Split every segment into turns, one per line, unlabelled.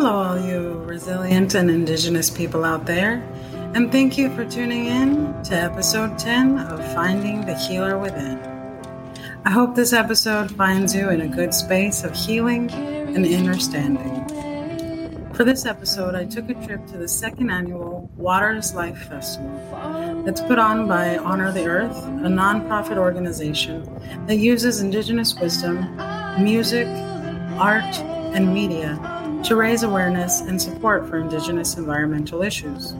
Hello, all you resilient and indigenous people out there, and thank you for tuning in to episode 10 of Finding the Healer Within. I hope this episode finds you in a good space of healing and understanding. For this episode, I took a trip to the second annual Water is Life Festival that's put on by Honor the Earth, a nonprofit organization that uses indigenous wisdom, music, art, and media to raise awareness and support for Indigenous environmental issues.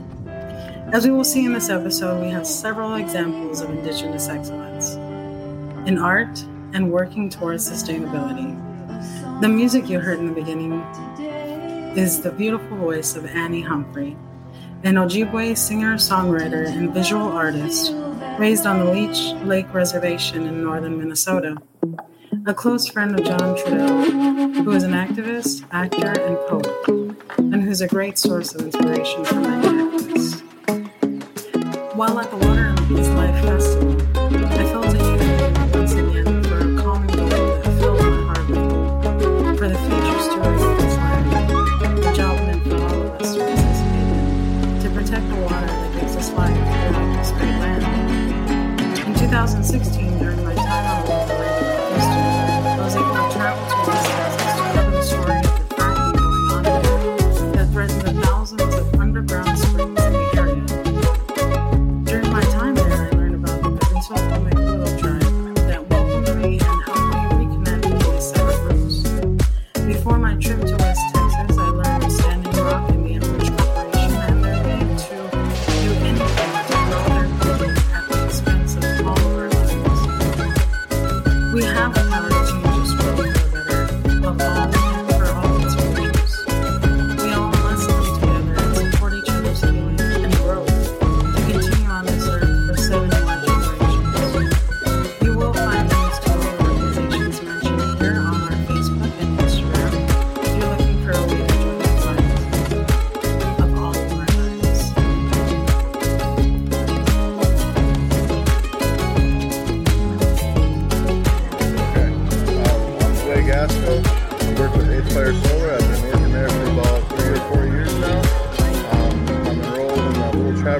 As we will see in this episode, we have several examples of Indigenous excellence in art and working towards sustainability. The music you heard in the beginning is the beautiful voice of Annie Humphrey, an Ojibwe singer, songwriter, and visual artist raised on the Leech Lake Reservation in northern Minnesota a close friend of John Trudell, who is an activist, actor, and poet, and who's a great source of inspiration for many activists. While at the Water and Peace Life Festival,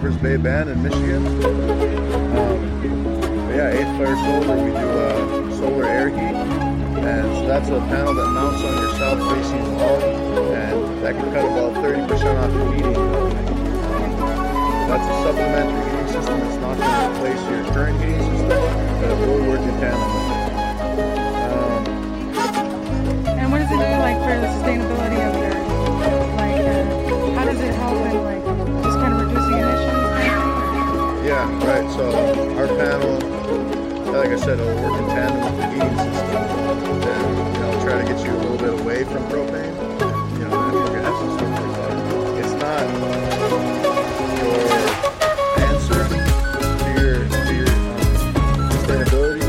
the
Bay Band in Michigan. Um, yeah, Eighth Fire Solar, we do uh, solar air heat. And so that's a panel that mounts on your south facing wall. And that can cut about 30% off your heating. That's a supplementary heating system. that's not going to replace your current heating system, but it will work in tandem with it. Um,
And what does it do, like, for the sustainability
Yeah, right. So our panel, like I said, it'll work in tandem with the heating system. And you know, try to get you a little bit away from propane, you know, gas and stuff like. It's not your answer to your to your sustainability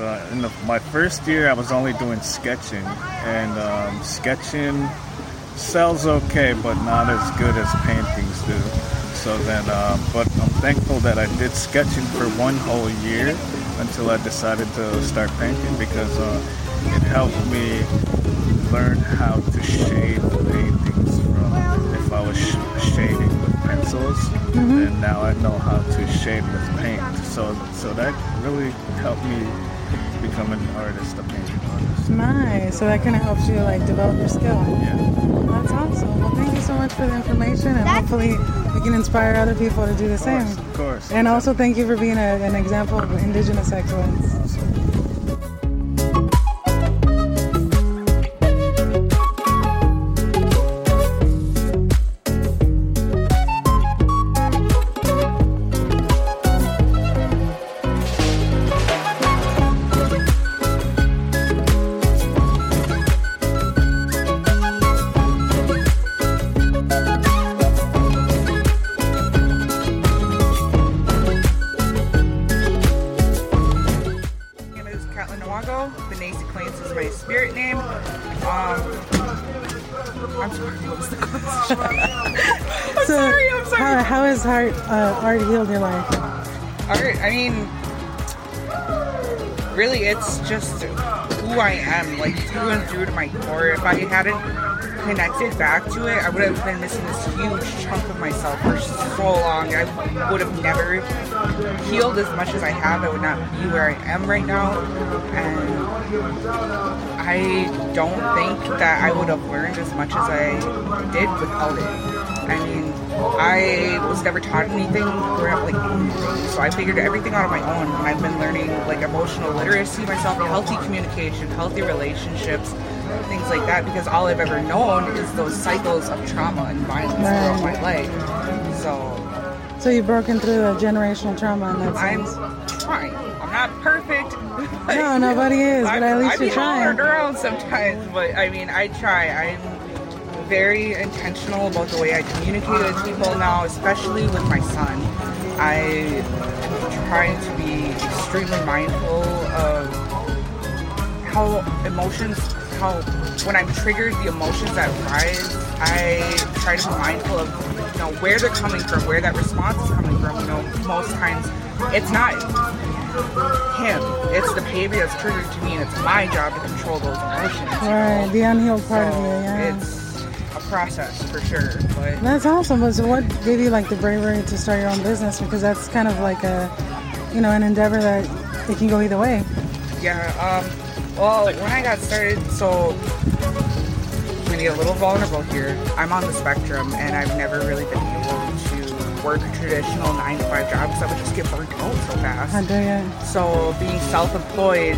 uh, in the, my first year I was only doing sketching, and um, sketching sells okay, but not as good as paintings do. So then, um, but I'm thankful that I did sketching for one whole year until I decided to start painting because uh, it helped me learn how to shade paintings from if I was sh- shading with pencils, and now I know how to shade with paint. So, so that really helped me become an artist, a painting artist.
Nice. So that kind of helps you like develop your skill.
Yeah.
That's awesome. Well, thank you so much for the information, and hopefully we can inspire other people to do the
Of
same.
of course.
And also, thank you for being a, an example of Indigenous excellence.
Newago. Benesi Plains is my spirit name. Um, I'm sorry, what was the question? I'm
So,
sorry, I'm sorry.
How, how has art, uh, art healed your life?
Art, I mean, really, it's just who I am, like through and through to my core. If I hadn't connected back to it, I would have been missing this huge chunk of myself for so long. I would have never healed as much as I have. I would not be where I am right now. And I don't think that I would have learned as much as I did without it. I mean, I was never taught anything growing up, like, so I figured everything out on my own. And I've been learning like emotional literacy myself, healthy communication, healthy relationships, things like that, because all I've ever known is those cycles of trauma and violence throughout my life. So
So you've broken through the generational trauma in that
I'm trying. I'm not perfect.
No, nobody is, but at least
I,
you're trying.
I be around sometimes, but I mean, I try. I'm very intentional about the way I communicate with people now, especially with my son. I trying to be extremely mindful of how emotions, how when I'm triggered, the emotions that rise, I try to be mindful of, you know, where they're coming from, where that response is coming from. You know, most times it's not him, it's the behavior that's triggered to me, and it's my job to control those emotions.
Right, the unhealed part of you, yeah.
It's a process for sure, but
That's awesome. But so what gave you like the bravery to start your own business? Because that's kind of like a, you know, an endeavor that it can go either way.
Yeah, um, well, when I got started, so I'm gonna get a little vulnerable here. I'm on the spectrum, and I've never really been able to work a traditional nine to five job because I would just get burnt out so fast.
do you?
So being self-employed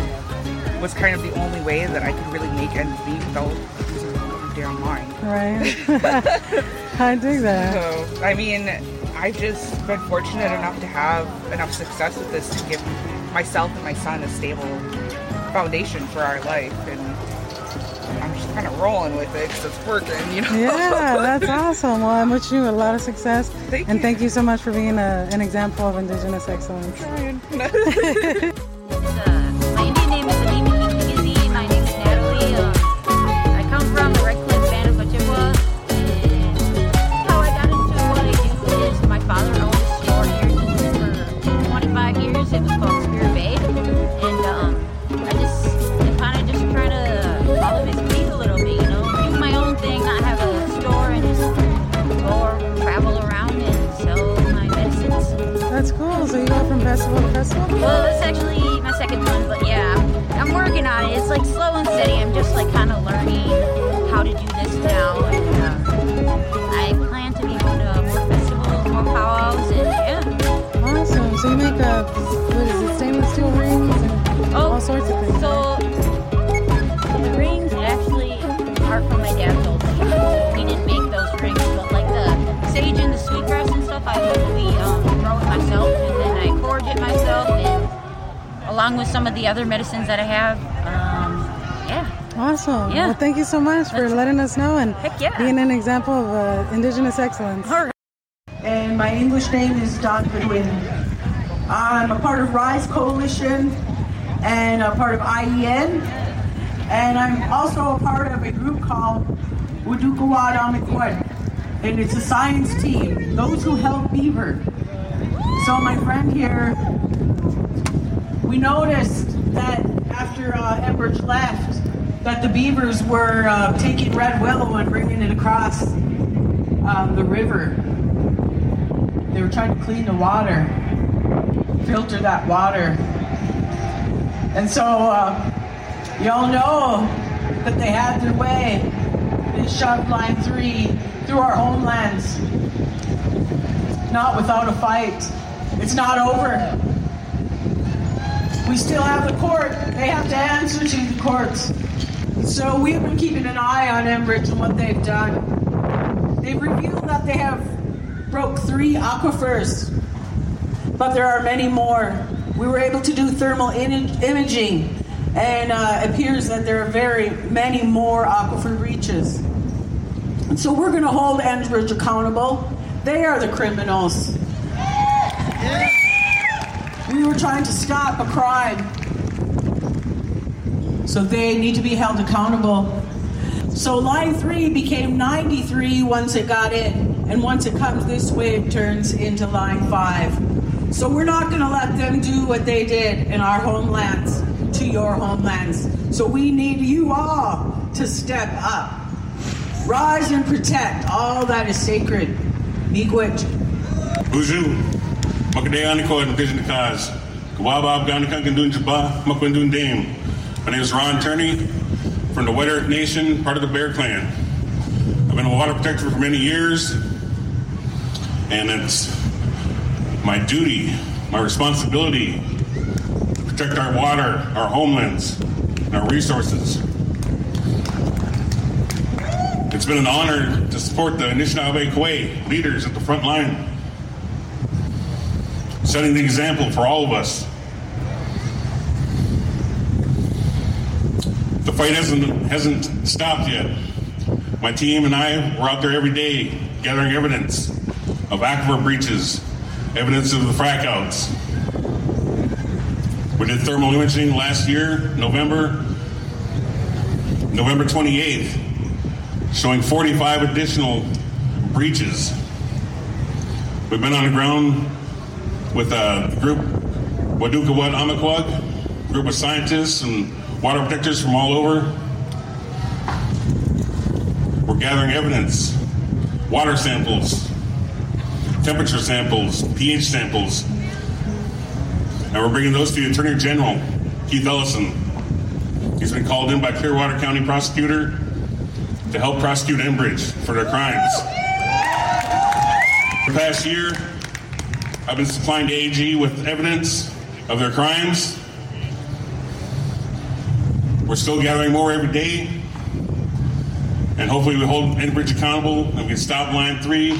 was kind of the only way that I could really make ends meet without losing my damn mind.
Right. I dig that.
So, I mean, I've just been fortunate enough to have enough success with this to give myself and my son a stable foundation for our life. And kind of rolling with it because it's working, you know?
Yeah, that's awesome. Well, I'm wishing you a lot of success.
Thank
and
you.
thank you so much for being a, an example of Indigenous excellence.
along with some of the other medicines that I have. Um, yeah.
Awesome.
Yeah.
Well, thank you so much for letting us know and
Heck yeah.
being an example of uh, Indigenous excellence.
All right.
and my English name is Don Goodwin. I'm a part of Rise Coalition and a part of IEN, and I'm also a part of a group called Wadukawad Amikwad, and it's a science team, those who help beaver. So my friend here, we noticed that after uh, Enbridge left, that the beavers were uh, taking red willow and bringing it across um, the river. They were trying to clean the water, filter that water. And so, uh, y'all know that they had their way. They shoved Line 3 through our homelands. Not without a fight. It's not over. We still have the court. They have to answer to the courts. So we've been keeping an eye on Enbridge and what they've done. They've revealed that they have broke three aquifers, but there are many more. We were able to do thermal in- imaging, and uh, appears that there are very many more aquifer breaches. And so we're going to hold Enbridge accountable. They are the criminals. We were trying to stop a crime. So they need to be held accountable. So line three became 93 once it got in. And once it comes this way, it turns into line five. So we're not going to let them do what they did in our homelands to your homelands. So we need you all to step up. Rise and protect all that is sacred. Miigwech.
Buju, and Vision Kaz. Dame. My name is Ron Turney from the Earth Nation, part of the Bear Clan. I've been a water protector for many years, and it's my duty, my responsibility to protect our water, our homelands, and our resources. It's been an honor to support the Anishinaabe Kwe leaders at the front line, setting the example for all of us. The fight hasn't hasn't stopped yet. My team and I were out there every day gathering evidence of aquifer breaches, evidence of the frac outs. We did thermal imaging last year, November, November 28th, showing 45 additional breaches. We've been on the ground with uh, a group, Wadukawad Amakwag, group of scientists and water protectors from all over. We're gathering evidence, water samples, temperature samples, pH samples, and we're bringing those to the Attorney General, Keith Ellison. He's been called in by Clearwater County prosecutor to help prosecute Enbridge for their crimes. The past year, I've been supplying to AG with evidence of their crimes. We're still gathering more every day. And hopefully we hold Enbridge accountable and we can stop line three.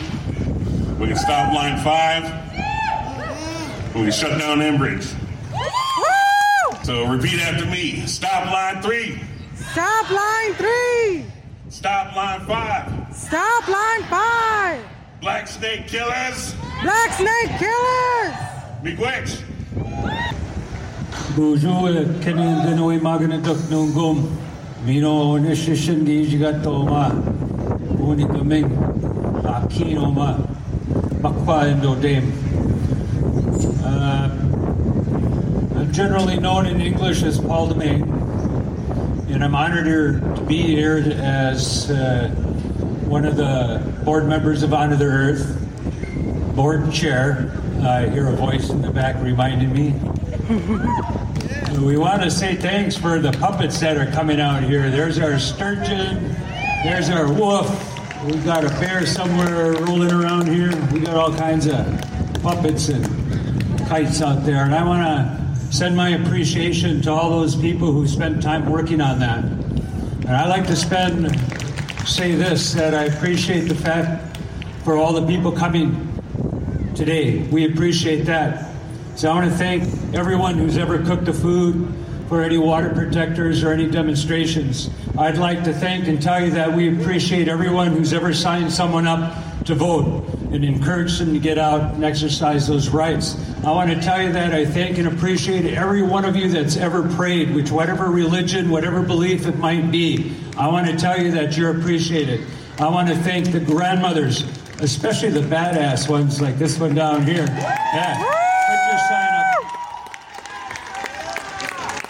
We can stop line five. We can shut down Enbridge. So repeat after me. Stop line three.
Stop line three!
Stop line five.
Stop line five!
Black snake killers.
Black snake killers!
Miigwech.
Bonjour, Kenin Dinoy Maganatuk Nungum, Mino Nishishin Gigatoma, Uni Gaming, Akino Ma, Makwa Indo Dame. Uh, I'm generally known in English as Paul DeMain, and I'm honored to be here as uh, one of the board members of Honor the Earth, board chair. I hear a voice in the back reminding me. We want to say thanks for the puppets that are coming out here. There's our sturgeon, there's our wolf. We've got a bear somewhere rolling around here. We got all kinds of puppets and kites out there. And I want to send my appreciation to all those people who spent time working on that. And I like to spend say this that I appreciate the fact for all the people coming today. We appreciate that. So I want to thank everyone who's ever cooked the food, for any water protectors or any demonstrations. I'd like to thank and tell you that we appreciate everyone who's ever signed someone up to vote and encourage them to get out and exercise those rights. I want to tell you that I thank and appreciate every one of you that's ever prayed, which whatever religion, whatever belief it might be. I want to tell you that you're appreciated. I want to thank the grandmothers, especially the badass ones like this one down here. Yeah. Put your sign up.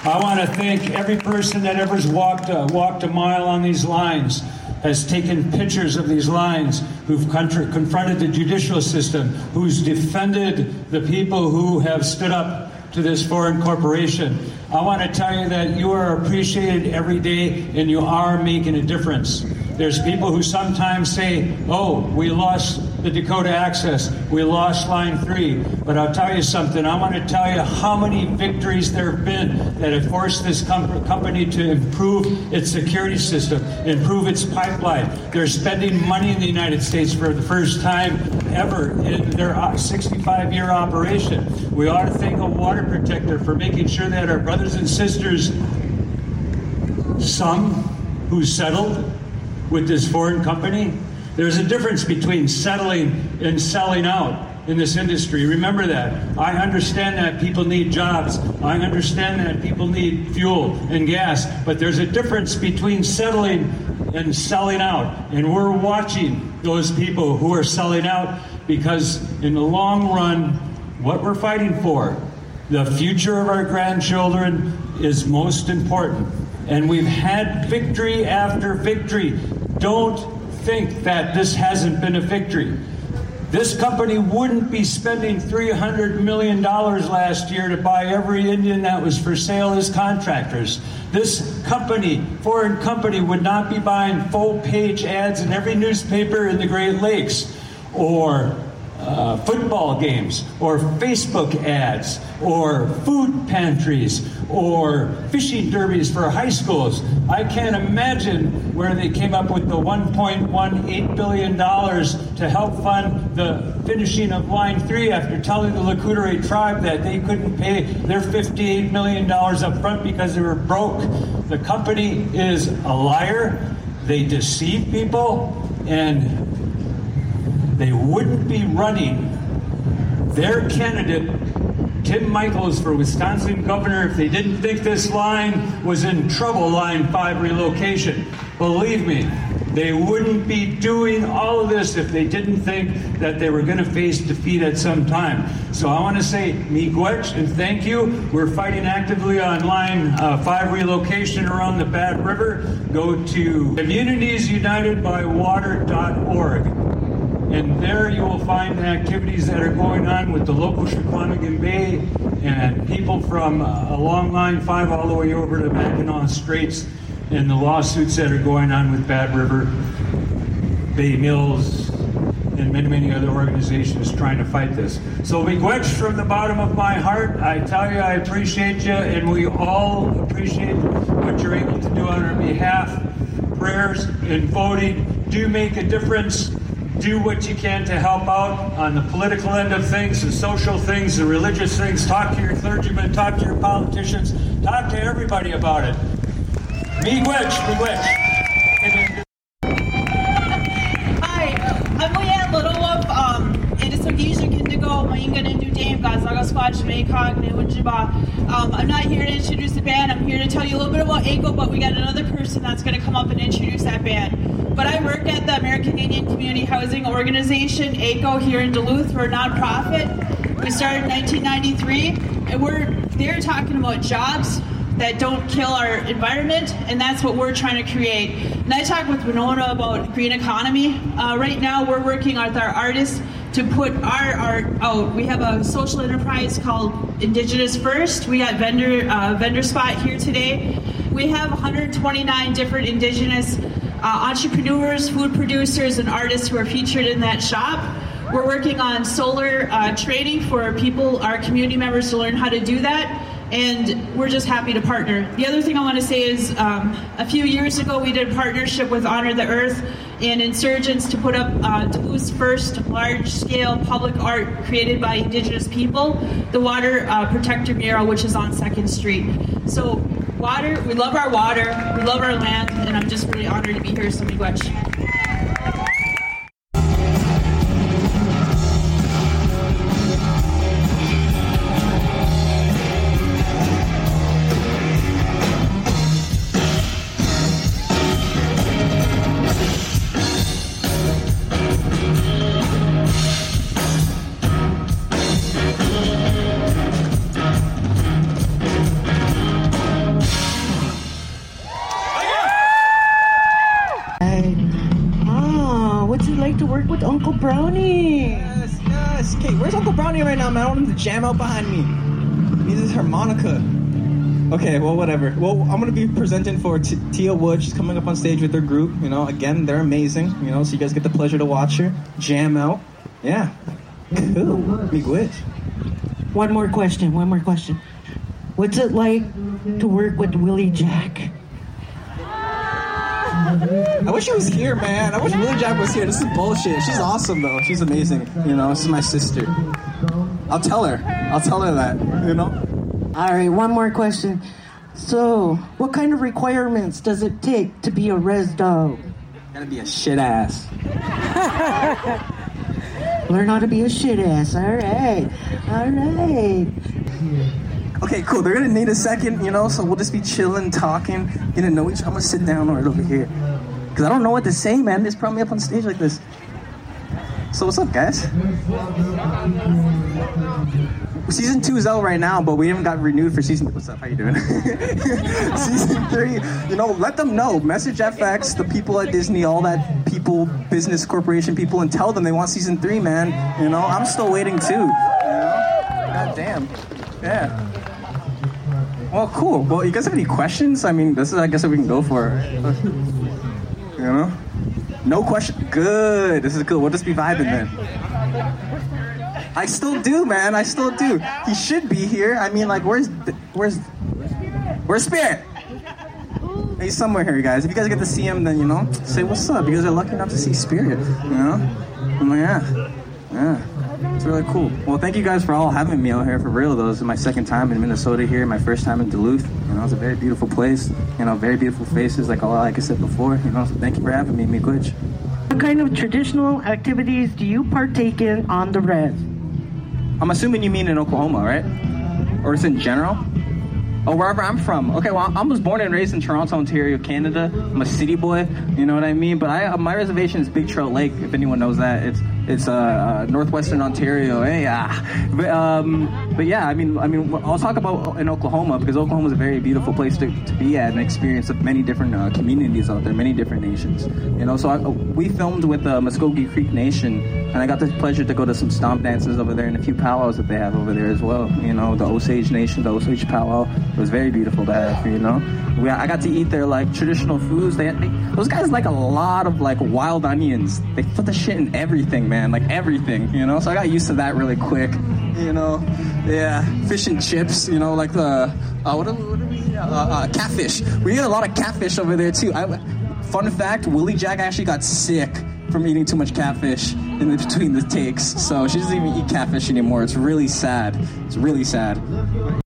I want to thank every person that ever's walked uh, walked a mile on these lines, has taken pictures of these lines, who've confronted the judicial system, who's defended the people who have stood up to this foreign corporation. I want to tell you that you are appreciated every day and you are making a difference. There's people who sometimes say, oh, we lost the Dakota Access, we lost Line 3. But I'll tell you something, I want to tell you how many victories there have been that have forced this com- company to improve its security system, improve its pipeline. They're spending money in the United States for the first time ever in their uh, 65 year operation. We ought to thank a water protector for making sure that our brothers and sisters, some who settled, with this foreign company. There's a difference between settling and selling out in this industry. Remember that. I understand that people need jobs. I understand that people need fuel and gas. But there's a difference between settling and selling out. And we're watching those people who are selling out because, in the long run, what we're fighting for, the future of our grandchildren, is most important. And we've had victory after victory. Don't think that this hasn't been a victory. This company wouldn't be spending $300 million last year to buy every Indian that was for sale as contractors. This company, foreign company, would not be buying full page ads in every newspaper in the Great Lakes or uh, football games or Facebook ads or food pantries or fishing derbies for high schools. I can't imagine where they came up with the $1.18 billion to help fund the finishing of Line 3 after telling the Lakota tribe that they couldn't pay their $58 million up front because they were broke. The company is a liar. They deceive people and they wouldn't be running their candidate, Tim Michels, for Wisconsin governor if they didn't think this line was in trouble, Line 5 relocation. Believe me, they wouldn't be doing all of this if they didn't think that they were going to face defeat at some time. So I want to say miigwech and thank you. We're fighting actively on Line uh, 5 relocation around the Bad River. Go to communitiesunitedbywater.org. And there you will find the activities that are going on with the local Chequamegon Bay and people from uh, along Line 5 all the way over to Mackinac Straits and the lawsuits that are going on with Bad River, Bay Mills, and many, many other organizations trying to fight this. So, miigwech from the bottom of my heart, I tell you, I appreciate you, and we all appreciate what you're able to do on our behalf. Prayers and voting do make a difference do what you can to help out on the political end of things, the social things, the religious things. Talk to your clergymen, talk to your politicians, talk to everybody about it. Miigwech, miigwech.
Hi, Squatch, Maycog, Newinjiba. Um, I'm not here to introduce the band. I'm here to tell you a little bit about AICHO, but we got another person that's going to come up and introduce that band. But I work at the American Indian Community Housing Organization, AICHO, here in Duluth. We're a nonprofit. We started in 1993, and we're there talking about jobs that don't kill our environment, and that's what we're trying to create. And I talked with Winona about green economy. Uh, right now, we're working with our artists to put our art out. We have a social enterprise called Indigenous First. We got vendor uh, vendor spot here today. We have 129 different Indigenous uh, entrepreneurs, food producers, and artists who are featured in that shop. We're working on solar uh, training for people, our community members, to learn how to do that. And we're just happy to partner. The other thing I want to say is um, a few years ago, we did a partnership with Honor the Earth and Insurgents to put up uh, first large scale public art created by Indigenous people, the Water uh, Protector Mural, which is on 2nd Street. So Water, we love our water, we love our land, and I'm just really honored to be here, so miigwech.
Brownie
right now, man? I want him to jam out behind me. He needs his harmonica. Okay, well, whatever. Well, I'm gonna be presenting for T- Tia Wood. She's coming up on stage with her group. You know, again, they're amazing. You know, so you guys get the pleasure to watch her jam out. Yeah, cool. Miigwech.
One more question, one more question. What's it like to work with Willie Jack?
I wish she was here, man. I wish Willie Jack was here. This is bullshit. She's awesome though. She's amazing. You know, this is my sister. I'll tell her. I'll tell her that. You know.
All right, one more question. So, what kind of requirements does it take to be a res dog?
Gotta be a shit ass.
Learn how to be a shit ass. All right, all right.
Okay, cool. They're gonna need a second, you know, so we'll just be chilling, talking, getting to know each other. I'm gonna sit down right over here. Because I don't know what to say, man. They just brought me up on stage like this. So, what's up, guys? Season two is out right now, but we haven't got renewed for season. What's up? How you doing? season three. You know, let them know. Message FX, the people at Disney, all that people, business corporation people, and tell them they want season three, man. You know, I'm still waiting too. You know? God damn. Yeah. Well, cool. Well, you guys have any questions? I mean, this is, I guess, what we can go for. You know? No question. Good. This is good. We'll just be vibing then. I still do, man. I still do. He should be here. I mean, like, where's, where's, where's Spirit? He's somewhere here, guys. If you guys get to see him, then you know, say what's up. You guys are lucky enough to see Spirit. You know? I'm like, yeah, yeah. It's really cool. Well, thank you guys for all having me out here for real. Though this is my second time in Minnesota here, my first time in Duluth. You know, it's a very beautiful place. You know, very beautiful faces, like all like I said before. You know, so thank you for having me, Miigwech.
What kind of traditional activities do you partake in on the res?
I'm assuming you mean in Oklahoma, right? Or it's in general? Oh, wherever I'm from. Okay, well, I was born and raised in Toronto, Ontario, Canada. I'm a city boy, you know what I mean? But I, my reservation is Big Trout Lake, if anyone knows that. It's it's uh, uh, northwestern Ontario. Hey, ah. But, um, but yeah, I mean, I mean, I'll talk about in Oklahoma because Oklahoma is a very beautiful place to, to be at and experience of many different uh, communities out there, many different nations. You know, so I, we filmed with the Muskogee Creek Nation, and I got the pleasure to go to some stomp dances over there and a few powwows that they have over there as well. You know, the Osage Nation, the Osage powwow. It was very beautiful to have. You know, we, I got to eat their like traditional foods. They, they those guys like a lot of like wild onions. They put the shit in everything, man, like everything. You know, so I got used to that really quick. You know, yeah, fish and chips. You know, like the uh, what, do, we uh, uh, catfish. We eat a lot of catfish over there too. I, fun fact: Willie Jack actually got sick from eating too much catfish in between the takes. So she doesn't even eat catfish anymore. It's really sad. It's really sad.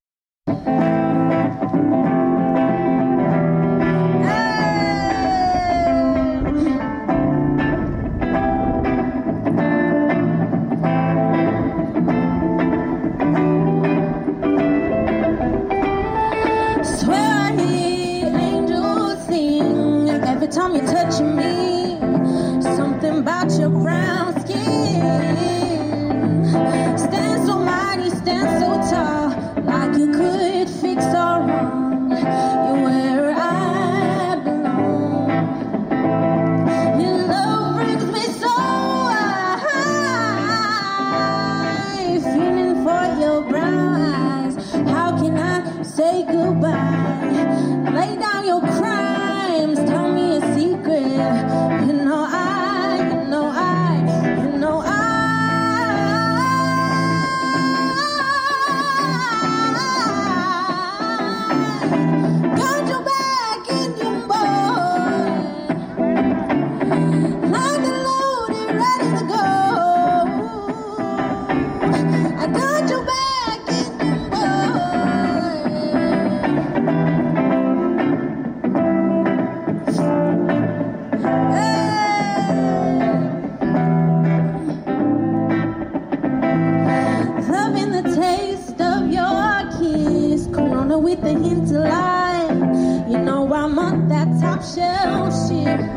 Say that